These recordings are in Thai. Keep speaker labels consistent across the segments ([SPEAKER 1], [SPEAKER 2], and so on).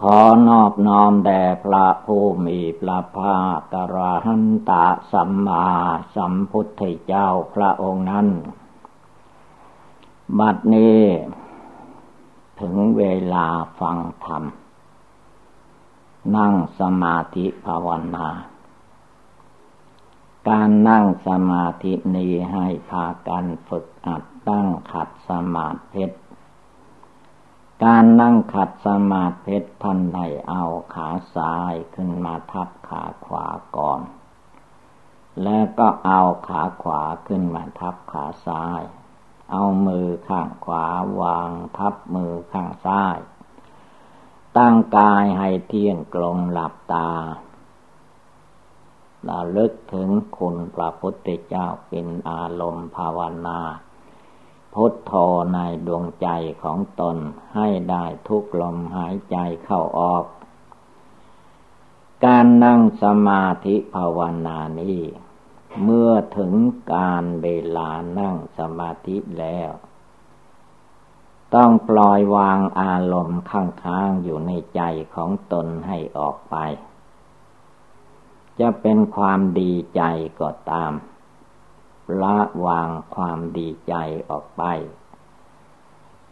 [SPEAKER 1] ขอนอบน้อมแด่พระผู้มีพระภาคกระหันตะสัมมาสัมพุทธเจ้าพระองค์นั้น บัดนี้ ถึงเวลาฟังธรรม นั่งสมาธิภาวนา การนั่งสมาธินี้ให้พากันฝึกอัดตั้งขัดสมาธิ การนั่งขัดสมาธิท่านให้เอาขาซ้ายขึ้นมาทับขาขวาก่อน แล้วก็เอาขาขวาขึ้นมาทับขาซ้าย เอามือข้างขวาวางทับมือข้างซ้าย ตั้งกายให้เที่ยงกลงหลับตาเราลึกถึงคุณพระพุทธเจ้าเป็นอารมณ์ภาวนา พุทโธในดวงใจของตนให้ได้ทุกลมหายใจเข้าออก การนั่งสมาธิภาวนานี้ เมื่อถึงการเวลานั่งสมาธิแล้ว ต้องปล่อยวางอารมณ์ข้างๆอยู่ในใจของตนให้ออกไป จะเป็นความดีใจก็ตาม ละวางความดีใจออกไป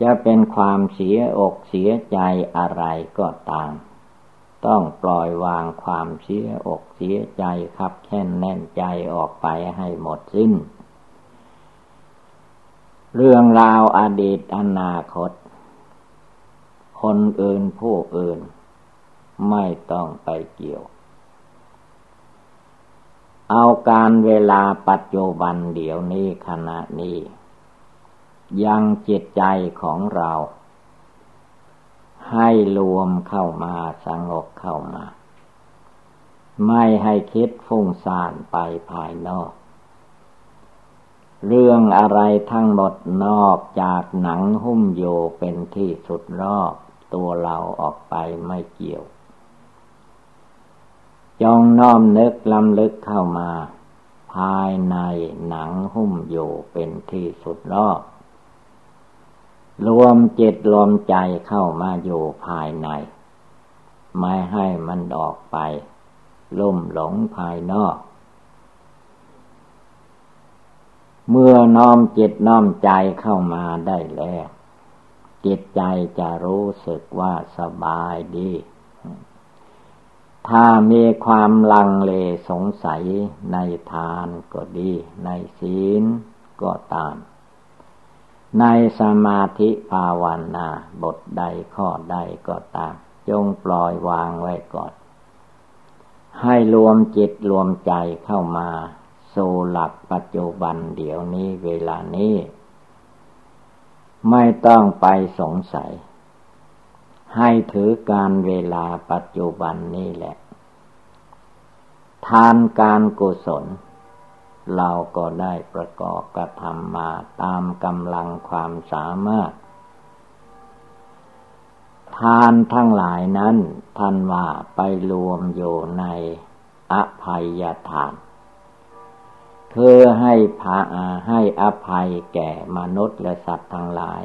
[SPEAKER 1] จะเป็นความเสียอกเสียใจอะไรก็ตาม ต้องปล่อยวางความเสียอกเสียใจครับแค่นแน่นใจออกไปให้หมดสิ้น เรื่องราวอดีตอนาคต คนอื่นผู้อื่น ไม่ต้องไปเกี่ยว เอาการเวลาปัจจุบันเดี๋ยวนี้ขณะนี้ ยังจิตใจของเรา ให้รวมเข้ามาสงบเข้ามา ไม่ให้คิดฟุ้งซ่านไปภายนอก เรื่องอะไรทั้งหมดนอกจากหนังหุ้มโยเป็นที่สุดรอบตัวเราออกไปไม่เกี่ยว จงน้อมนึกลำลึกเข้ามา ภายในหนังหุ้มอยู่เป็นที่สุดรอบรวมจิตรวมใจเข้ามาอยู่ภายใน ไม่ให้มันออกไป ลุ่มหลงภายนอก เมื่อน้อมจิตน้อมใจเข้ามาได้แล้ว จิตใจจะรู้สึกว่าสบายดี ถ้ามีความลังเลสงสัยในทานก็ดี ในศีลก็ตาม ในสมาธิภาวนาบทใดข้อใดก็ตาม จงปล่อยวางไว้ก่อน ให้รวมจิตรวมใจเข้ามาสู่หลักปัจจุบันเดี๋ยวนี้เวลานี้ ไม่ต้องไปสงสัย ให้ถือการเวลาปัจจุบันนี่แหละ ทานการกุศล เราก็ได้ประกอบกระทำมาตามกำลังความสามารถ ทานทั้งหลายนั้นท่านว่าไปรวมอยู่ในอภัยทานเพื่อให้พาให้อภัยแก่มนุษย์และสัตว์ทั้งหลาย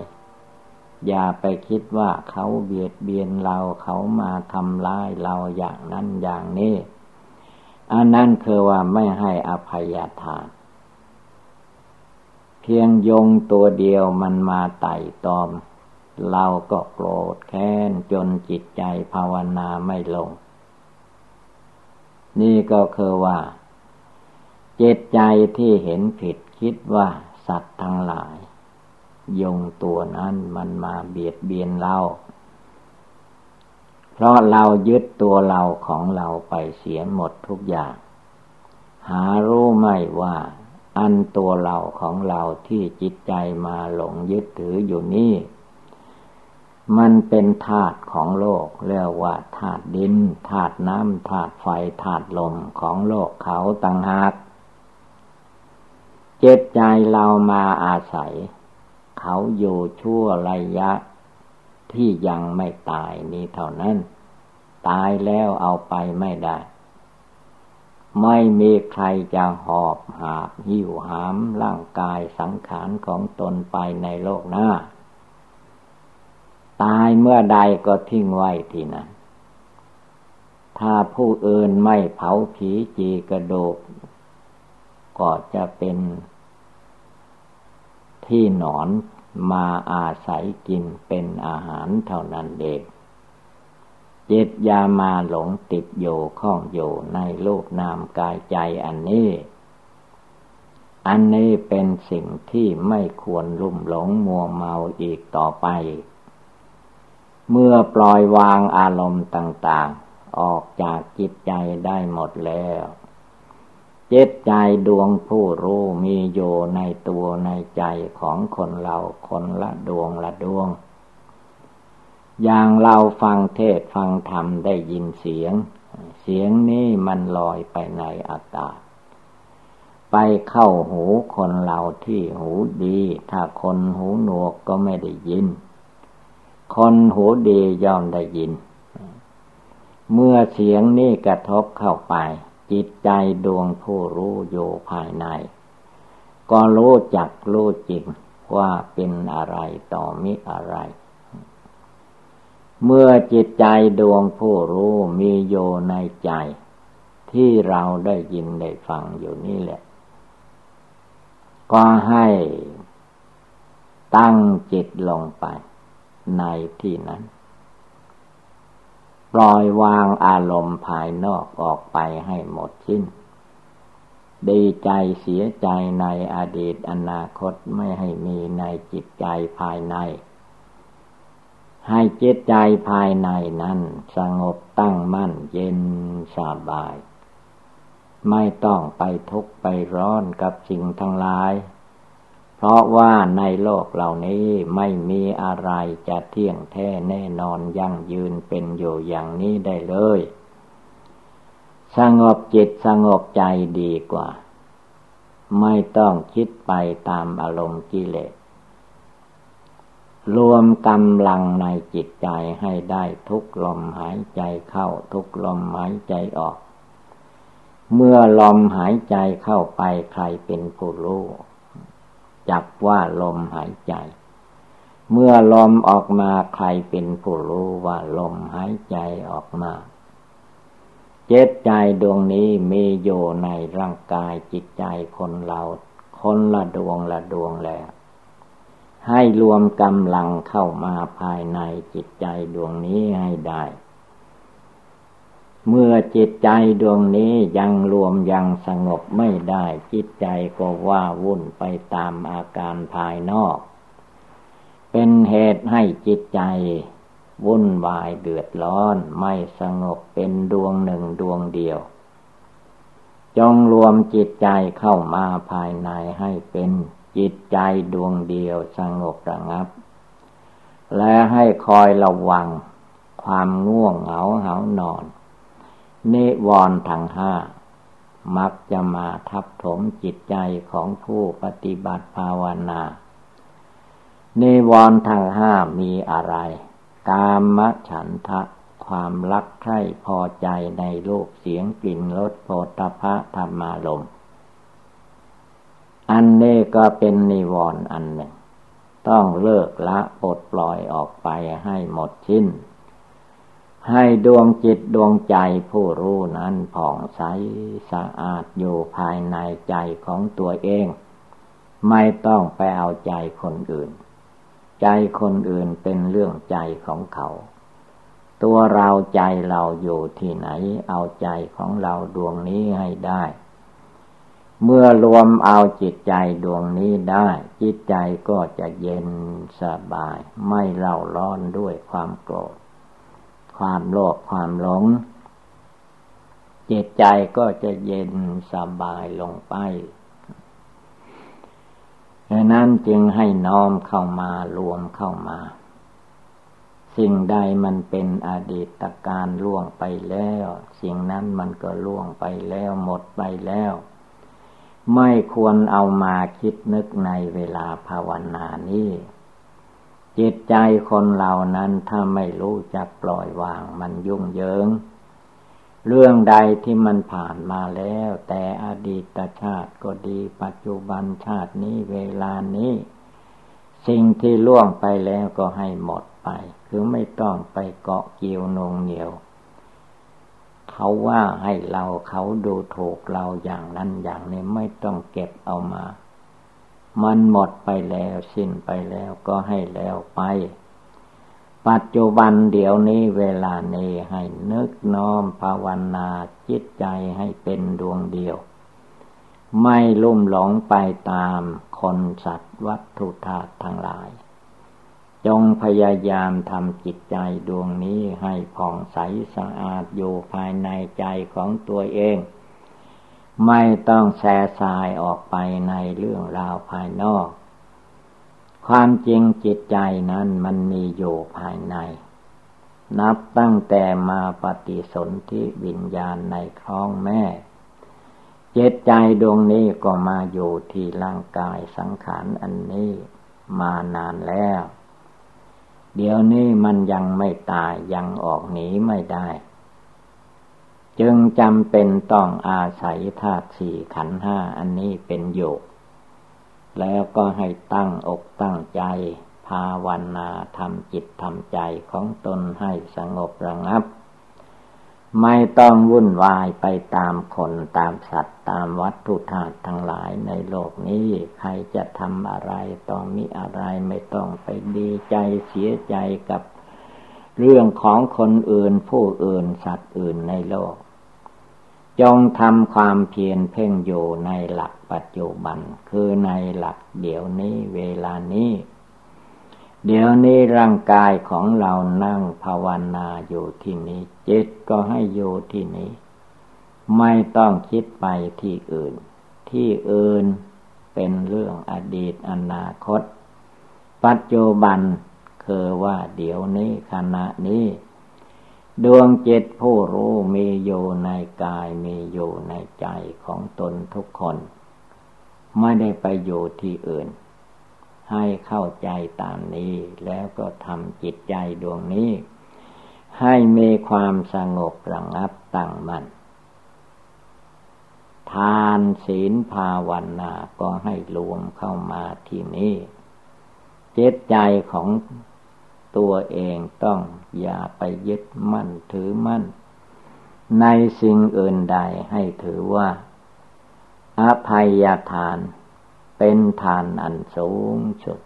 [SPEAKER 1] อย่าไปคิดว่าเขาเบียดเบียนเราเขามาทำร้ายเราอย่างนั้นอย่างนี้ อันนั้นคือว่าไม่ให้อภัยทาน เพียงยงตัวเดียวมันมาไต่ตอม เราก็โกรธแค้นจนจิตใจภาวนาไม่ลง นี่ก็คือว่า เจตใจที่เห็นผิดคิดว่าสัตว์ทั้งหลาย ยงตัวนั้นมันมาเบียดเบียนเรา เพราะเรายึดตัวเราของเราไปเสียหมดทุกอย่าง หารู้ไม่ว่า อันตัวเราของเราที่จิตใจมาหลงยึดถืออยู่นี่ มันเป็นธาตุของโลกเรียกว่าธาตุดินธาตุน้ำธาตุไฟธาตุลมของโลกเขาต่างหากเจ็บใจเรามาอาศัย เขาอยู่ชั่วระยะ ที่ยังไม่ตายนี้เท่านั้น ตายแล้วเอาไปไม่ได้ ไม่มีใครจะหอบหาบหิวหามร่างกายสังขารของตนไปในโลกหน้า ตายเมื่อใดก็ทิ้งไว้ที่นั้นถ้าผู้อื่นไม่เผาผีจีกระโดกก็จะเป็น ที่หนอนมาอาศัยกินเป็นอาหารเท่านั้นเองจิตยามาหลงติดโยข้องโยในโลกนามกายใจอันนี้ อันนี้เป็นสิ่งที่ไม่ควรลุ่มหลงมัวเมาอีกต่อไป เมื่อปล่อยวางอารมณ์ต่าง ๆ ออกจากจิตใจได้หมดแล้ว จิตใจดวงผู้รู้มีอยู่ในตัวในใจของคนเราคนละดวงละดวง อย่างเราฟังเทศฟังธรรมได้ยินเสียง เสียงนี้มันลอยไปในอากาศ ไปเข้าหูคนเราที่หูดี ถ้าคนหูหนวกก็ไม่ได้ยิน คนหูดีย่อมได้ยิน เมื่อเสียงนี้กระทบเข้าไป จิตใจดวงผู้รู้อยู่ภายใน ก็รู้จักรู้จริงว่าเป็นอะไรต่อมิอะไร เมื่อจิตใจดวงผู้รู้มีโยในใจ ที่เราได้ยินได้ฟังอยู่นี่แหละ ก็ให้ตั้งจิตลงไปในที่นั้น ล่อยวางอารมณ์ภายนอกออกไปให้หมดสิ้น ดีใจเสียใจในอดีตอนาคตไม่ให้มีในจิตใจภายใน ให้จิตใจภายในนั้นสงบตั้งมั่นเย็นสบาย ไม่ต้องไปทุกข์ไปร้อนกับสิ่งทั้งหลาย เพราะว่าในโลกเหล่านี้ไม่มีอะไรจะเที่ยงแท้แน่นอนยั่งยืนเป็นอยู่อย่างนี้ได้เลย สงบจิตสงบใจดีกว่า ไม่ต้องคิดไปตามอารมณ์กิเลสรวมกำลังในจิตใจให้ได้ทุกลมหายใจเข้าทุกลมหายใจออก เมื่อลมหายใจเข้าไปใครเป็นผู้รู้ จับว่าลมหายใจ เมื่อลมออกมาใครเป็นผู้รู้ว่าลมหายใจออกมา เจตใจดวงนี้มีอยู่ในร่างกายจิตใจคนเราคนละดวงละดวงแล้วให้รวมกำลังเข้ามาภายในจิตใจดวงนี้ให้ได้ เมื่อจิตใจดวงนี้ยังรวมยังสงบไม่ได้ จิตใจก็ว่าวุ่นไปตามอาการภายนอก เป็นเหตุให้จิตใจ วุ่นวายเดือดร้อนไม่สงบเป็นดวงหนึ่งดวงเดียว จงรวมจิตใจเข้ามาภายในให้เป็นจิตใจดวงเดียวสงบระงับ และให้คอยระวังความง่วงเหงาเหานอน นิวรณ์ทั้งห้ามักจะมาทับถมจิตใจของผู้ปฏิบัติภาวนา นิวรณ์ทั้งห้ามีอะไร กามฉันทะความรักใคร่พอใจในโลกเสียงกลิ่นรสโผฏฐะธรรมารมอันนี้ก็เป็นนิวรณ์อันหนึ่ง ต้องเลิกละปลดปล่อยออกไปให้หมดชิ้น ให้ดวงจิตดวงใจผู้รู้นั้นผ่องใสสะอาดอยู่ภายในใจของตัวเอง ไม่ต้องไปเอาใจคนอื่น ใจคนอื่นเป็นเรื่องใจของเขา ตัวเราใจเราอยู่ที่ไหน เอาใจของเราดวงนี้ให้ได้ เมื่อรวมเอาจิตใจดวงนี้ได้ จิตใจก็จะเย็นสบาย ไม่เล่าร้อนด้วยความโกรธ ความโลภความหลง จิตใจก็จะเย็นสบายลงไปดังนั้นจึงให้น้อมเข้ามารวมเข้ามา สิ่งใดมันเป็นอดีตการล่วงไปแล้ว สิ่งนั้นมันก็ล่วงไปแล้วหมดไปแล้ว ไม่ควรเอามาคิดนึกในเวลาภาวนานี้ จิตใจคนเรานั้นถ้าไม่รู้จักปล่อยวางมันยุ่งเหยิง เรื่องใดที่มันผ่านมาแล้ว แต่อดีตชาติก็ดีปัจจุบันชาตินี้เวลานี้ สิ่งที่ล่วงไปแล้วก็ให้หมดไป คือไม่ต้องไปเกาะเกี่ยวนงเหนียว เขาว่าให้เราเขาดูถูกเราอย่างนั้นอย่างนี้ไม่ต้องเก็บเอามา มันหมดไปแล้วสิ้นไปแล้วก็ให้แล้วไป ปัจจุบันเดี๋ยวนี้เวลานี้ให้นึกน้อมภาวนาจิตใจให้เป็นดวงเดียว ไม่ลุ่มหลงไปตามคนสัตว์วัตถุธาตุทั้งหลาย จงพยายามทำจิตใจดวงนี้ให้ผ่องใสสะอาดอยู่ภายในใจของตัวเอง ไม่ต้องแส่สายออกไปในเรื่องราวภายนอก ความจริงจิตใจนั้นมันมีอยู่ภายใน นับตั้งแต่มาปฏิสนธิวิญญาณในท้องแม่ เจตใจดวงนี้ก็มาอยู่ที่ร่างกายสังขารอันนี้มานานแล้ว เดี๋ยวนี้มันยังไม่ตายยังออกหนีไม่ได้ จึงจำเป็นต้องอาศัยธาตุสี่ขันห้าอันนี้เป็นอยู่ แล้วก็ให้ตั้งอกตั้งใจ ภาวนาทำจิตทำใจของตนให้สงบระงับ ไม่ต้องวุ่นวายไปตามคนตามสัตว์ตามวัตถุธาตุทั้งหลายในโลกนี้ ใครจะทำอะไรต้องมีอะไรไม่ต้องไปดีใจเสียใจกับเรื่องของคนอื่นผู้อื่นสัตว์อื่นในโลก จงทำความเพียรเพ่งอยู่ในหลักปัจจุบัน คือในหลักเดี๋ยวนี้เวลานี้ เดี๋ยวนี้ร่างกายของเรานั่งภาวนาอยู่ที่นี้ จิตก็ให้อยู่ที่นี้ ไม่ต้องคิดไปที่อื่น ที่อื่นเป็นเรื่องอดีตอนาคต ปัจจุบันคือว่าเดี๋ยวนี้ขณะนี้ ดวงจิตผู้รู้มีอยู่ในกายมีอยู่ในใจของตนทุกคน ไม่ได้ไปอยู่ที่อื่น ให้เข้าใจตามนี้แล้วก็ทำจิตใจดวงนี้ ให้มีความสงบระงับตั้งมัน่นทานศีลภาวนาก็ให้รวมเข้ามาที่นี้จิตใจของ ตัวเองต้องอย่าไปยึดมั่นถือมั่น ในสิ่งอื่นใดให้ถือว่าอภัยทานเป็นทานอันสูงสุด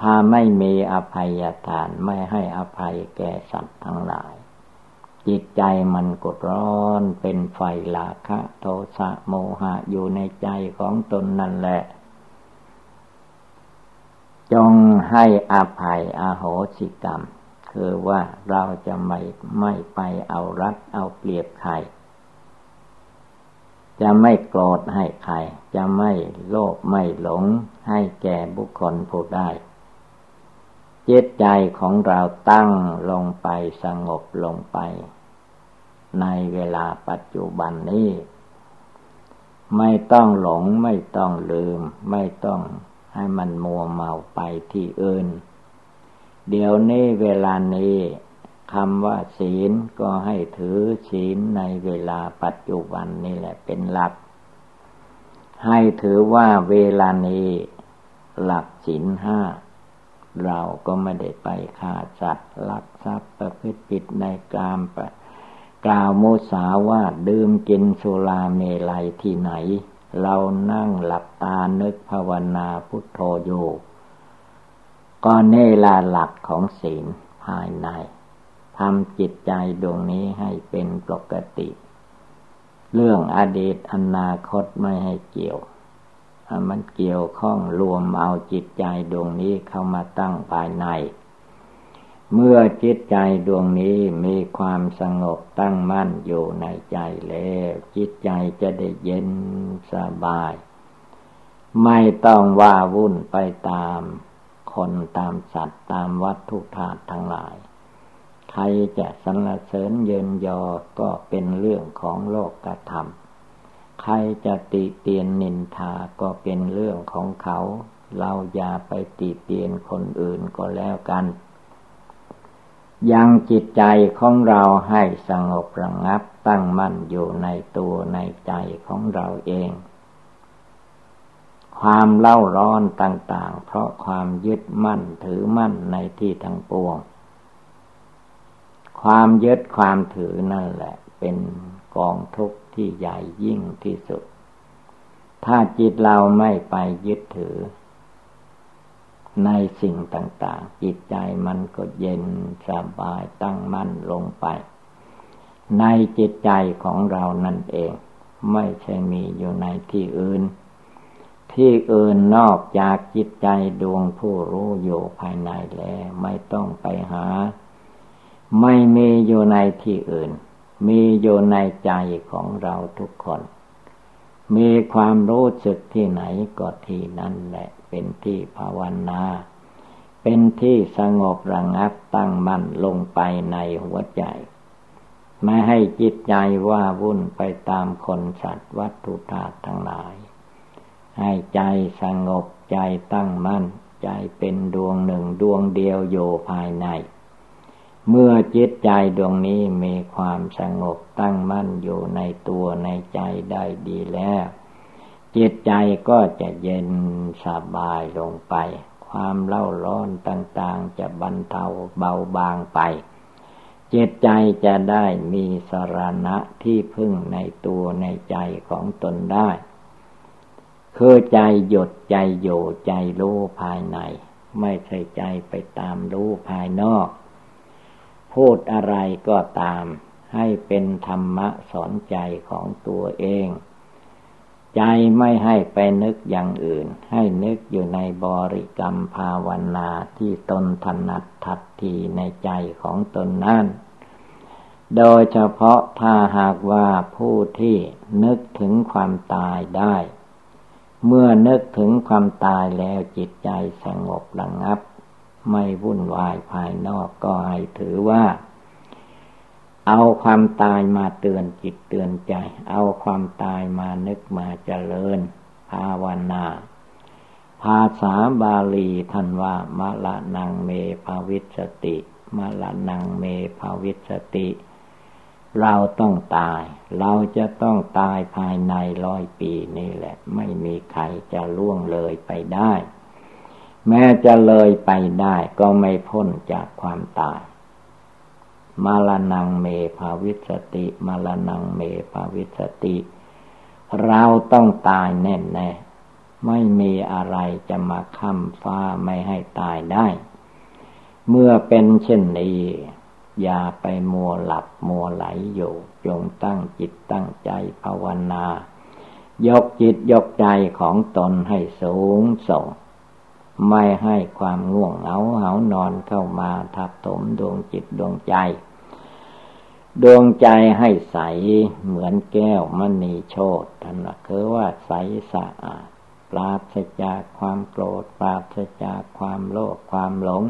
[SPEAKER 1] ถ้าไม่มีอภัยทานไม่ให้อภัยแก่สัตว์ทั้งหลาย จิตใจมันกดร้อนเป็นไฟลาคะ โทสะโมหะอยู่ในใจของตนนั่นแหละ จงให้อภัยอโหสิกรรม คือว่าเราจะไม่ไม่ไปเอารัดเอาเปรียบใคร จะไม่โกรธให้ใคร จะไม่โลภไม่หลงให้แก่บุคคลผู้ได้จิตใจของเราตั้งลงไปสงบลงไป ในเวลาปัจจุบันนี้ ไม่ต้องหลงไม่ต้องลืม ไม่ต้อง ให้มันมัวเมาไปที่อื่น เดี๋ยวนี้เวลานี้คำว่าศีลก็ให้ถือศีลในเวลาปัจจุบันนี่แหละเป็นหลัก ให้ถือว่าเวลานี้หลักศีลห้า เราก็ไม่ได้ไปฆ่าสัตว์ลักทรัพย์ประพฤติผิดในกามปกล่าวมุสาว่าดื่มกินสุราเมลัยที่ไหน เรานั่งหลับตานึกภาวนาพุทโธอยู่ ก็เนลาหลักของศีลภายในทำจิตใจดวงนี้ให้เป็นปกติ เรื่องอดีตอนาคตไม่ให้เกี่ยว มันเกี่ยวข้องรวมเอาจิตใจดวงนี้เข้ามาตั้งภายใน เมื่อจิตใจดวงนี้มีความสงบตั้งมั่นอยู่ในใจแล้ว จิตใจจะได้เย็นสบาย ไม่ต้องว่าวุ่นไปตามคนตามสัตว์ตามวัตถุธาตุทั้งหลาย ใครจะสรรเสริญเยินยอก็เป็นเรื่องของโลกกระทำใครจะติเตียนนินทาก็เป็นเรื่องของเขา เราอย่าไปติเตียนคนอื่นก็แล้วกัน ยังจิตใจของเราให้สงบระงับตั้งมั่นอยู่ในตัวในใจของเราเอง ความเล่าร้อนต่างๆ เพราะความยึดมั่นถือมั่นในที่ทั้งปวง ความยึดความถือนั่นแหละ เป็นกองทุกข์ที่ใหญ่ยิ่งที่สุด ถ้าจิตเราไม่ไปยึดถือ ในสิ่งต่างๆ จิตใจมันก็เย็นสบายตั้งมั่นลงไป ในจิตใจของเรานั่นเอง ไม่ใช่มีอยู่ในที่อื่น ที่อื่นนอกจากจิตใจดวงผู้รู้อยู่ภายในแล้วไม่ต้องไปหา ไม่มีอยู่ในที่อื่น มีอยู่ในใจของเราทุกคน มีความรู้สึกที่ไหนก็ที่นั่นแหละ เป็นที่ภาวนา เป็นที่สงบระงับตั้งมั่นลงไปในหัวใจ ไม่ให้จิตใจว่าวุ่นไปตามคนสัตว์วัตถุธาตุทั้งหลาย ให้ใจสงบใจตั้งมั่น ใจเป็นดวงหนึ่งดวงเดียวโยภายใน เมื่อจิตใจดวงนี้มีความสงบตั้งมั่นอยู่ในตัวในใจได้ดีแล้ว จิตใจก็จะเย็นสบายลงไป ความเล่าร้อนต่างๆ จะบรรเทาเบาบางไป จิตใจจะได้มีสรณะที่พึ่งในตัวในใจของตนได้คือใจหยดใจโยใจรู้ภายใน ไม่ใช่ใจไปตามรู้ภายนอก พูดอะไรก็ตาม ให้เป็นธรรมะสอนใจของตัวเอง ใจไม่ให้ไปนึกอย่างอื่น ให้นึกอยู่ในบริกรรมภาวนาที่ตนถนัดทัดทีในใจของตนนั่น โดยเฉพาะถ้าหากว่าผู้ที่นึกถึงความตายได้ เมื่อนึกถึงความตายแล้วจิตใจสงบระงับ ไม่วุ่นวายภายนอกก็ให้ถือว่า เอาความตายมาเตือนจิตเตือนใจ เอาความตายมานึกมาเจริญ ภาวนา ภาษาบาลีท่านว่ามะระณังเมภะวิสสะติมะระณังเมภะวิสสะติ เราต้องตาย เราจะต้องตายภายในร้อยปีนี่แหละ ไม่มีใครจะล่วงเลยไปได้ แม้จะเลยไปได้ก็ไม่พ้นจากความตาย มะระณังเมภะวิสสะติ มะระณังเมภะวิสสะติ เราต้องตายแน่แน่ไม่มีอะไรจะมาค้ำฟ้าไม่ให้ตายได้ เมื่อเป็นเช่นนี้ อย่าไปมัวหลับมัวไหลอยู่จงตั้งจิตตั้งใจภาวนา ยกจิตยกใจของตนให้สูงส่ง ไม่ให้ความง่วงเหงาเหานอนเข้ามาทับถมดวงจิตดวงใจ ดวงใจให้ใสเหมือนแก้วมณีโชตท่านคือว่าใสสะอาดปราศจากความโกรธปราศจากความโลภความหลง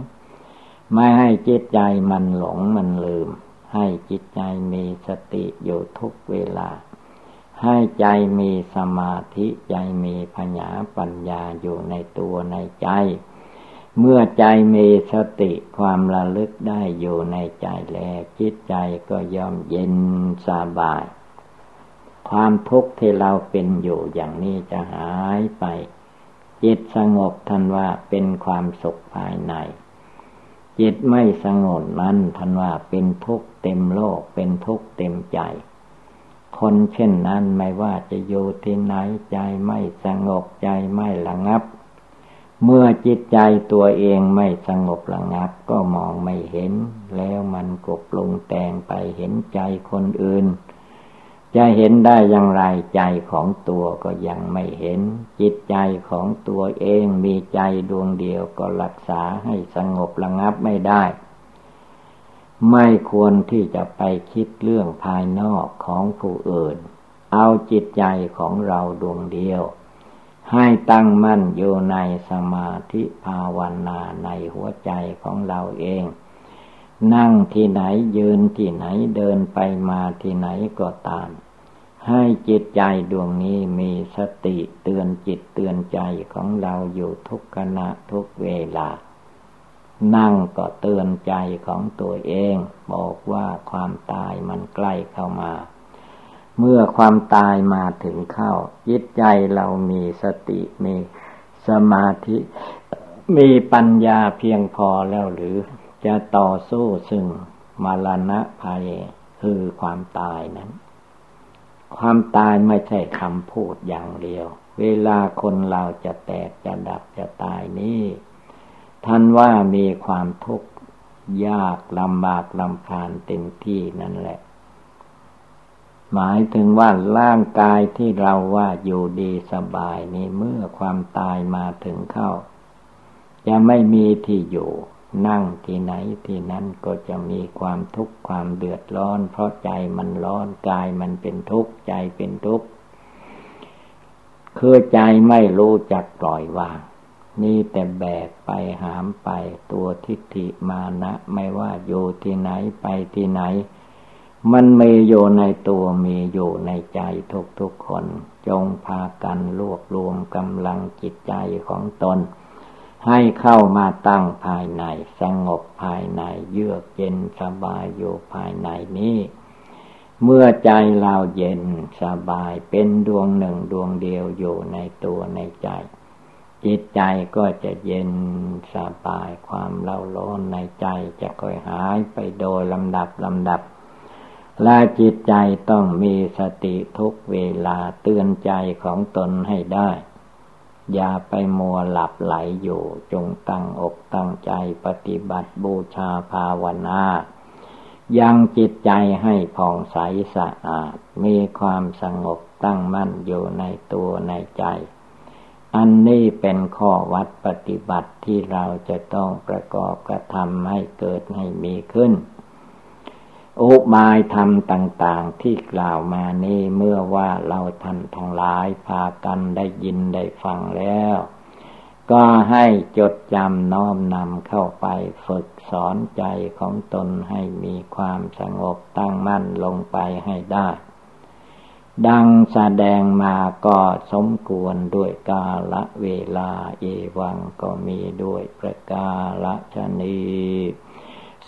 [SPEAKER 1] ไม่ให้จิตใจมันหลงมันลืม ให้จิตใจมีสติอยู่ทุกเวลา ให้ใจมีสมาธิใจมีปัญญาปัญญาอยู่ในตัวในใจ เมื่อใจมีสติความระลึกได้อยู่ในใจแล้วจิตใจก็ย่อมเย็นสบาย ความทุกข์ที่เราเป็นอยู่อย่างนี้จะหายไป จิตสงบทันว่าเป็นความสุขภายใน จิตไม่สงบนั้นทันว่าเป็นทุกข์เต็มโลกเป็นทุกข์เต็มใจ คนเช่นนั้นไม่ว่าจะอยู่ที่ไหนใจไม่สงบใจไม่ระงับ เมื่อจิตใจตัวเองไม่สงบระงับก็มองไม่เห็น แล้วมันก็ปรุงแต่งไปเห็นใจคนอื่น จะเห็นได้อย่างไรใจของตัวก็ยังไม่เห็น จิตใจของตัวเองมีใจดวงเดียวก็รักษาให้สงบระงับไม่ได้ ไม่ควรที่จะไปคิดเรื่องภายนอกของผู้อื่น เอาจิตใจของเราดวงเดียว ให้ตั้งมั่นอยู่ในสมาธิภาวนาในหัวใจของเราเอง นั่งที่ไหนยืนที่ไหนเดินไปมาที่ไหนก็ตาม ให้จิตใจดวงนี้มีสติเตือนจิตเตือนใจของเราอยู่ทุกขณะทุกเวลา นั่งก็เตือนใจของตัวเอง บอกว่าความตายมันใกล้เข้ามา เมื่อความตายมาถึงเข้า จิตใจเรามีสติมีสมาธิ มีปัญญาเพียงพอแล้วหรือ จะต่อสู้ซึ่งมรณะภัยคือความตายนั้น ความตายไม่ใช่คำพูดอย่างเดียว เวลาคนเราจะแตกจะดับจะตายนี้ท่านว่ามีความทุกข์ยากลำบากลำคาญเต็มที่นั่นแหละ หมายถึงว่าร่างกายที่เราว่าอยู่ดีสบายนี้เมื่อความตายมาถึงเข้า จะไม่มีที่อยู่ นั่งที่ไหนที่นั้นก็จะมีความทุกข์ความเดือดร้อน เพราะใจมันร้อนกายมันเป็นทุกข์ใจเป็นทุกข์คือใจไม่รู้จักปล่อยวาง นี่แต่แบกไปหามไปตัวทิฏฐิมานะ ไม่ว่าอยู่ที่ไหนไปที่ไหน มันมีอยู่ในตัวมีอยู่ในใจทุกทุกคน จงพากันรวบรวมกำลังจิตใจของตน ให้เข้ามาตั้งภายใน สงบภายใน เยือกเย็นสบายอยู่ภายในนี้ เมื่อใจเราเย็นสบายเป็นดวงหนึ่งดวงเดียวอยู่ในตัวในใจ จิตใจก็จะเย็นสบายความเล่าร้อนในใจจะค่อยหายไปโดยลำดับลำดับ และจิตใจต้องมีสติทุกเวลาเตือนใจของตนให้ได้ อย่าไปมัวหลับไหลอยู่ จงตั้งอกตั้งใจปฏิบัติบูชาภาวนายังจิตใจให้ผ่องใสสะอาด มีความสงบตั้งมั่นอยู่ในตัวในใจ อันนี้เป็นข้อวัดปฏิบัติที่เราจะต้องประกอบกระทำให้เกิดให้มีขึ้น อุบายธรรมต่างๆที่กล่าวมานี้เมื่อว่าเราท่านทั้งหลายพากันได้ยินได้ฟังแล้ว ก็ให้จดจำน้อมนำเข้าไปฝึกสอนใจของตนให้มีความสงบตั้งมั่นลงไปให้ได้ ดังแสดงมาก็สมควรด้วยกาละเวลาเอวังก็มีด้วยประกาละชนี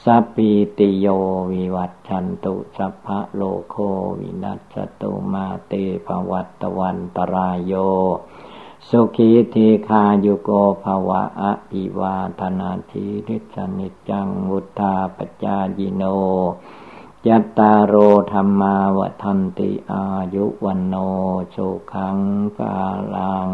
[SPEAKER 1] สัพพิติโยวิวัตชันตุสัพพะโลโควินัสตุมาเตภวัตวันตรายโย สุขีทีคายุโกภวะอภิวาธนาทีริสนิจังวุธาปจายิโนยัตตาโรธรรมาวทันติอายุวันโนโชขังกาลัง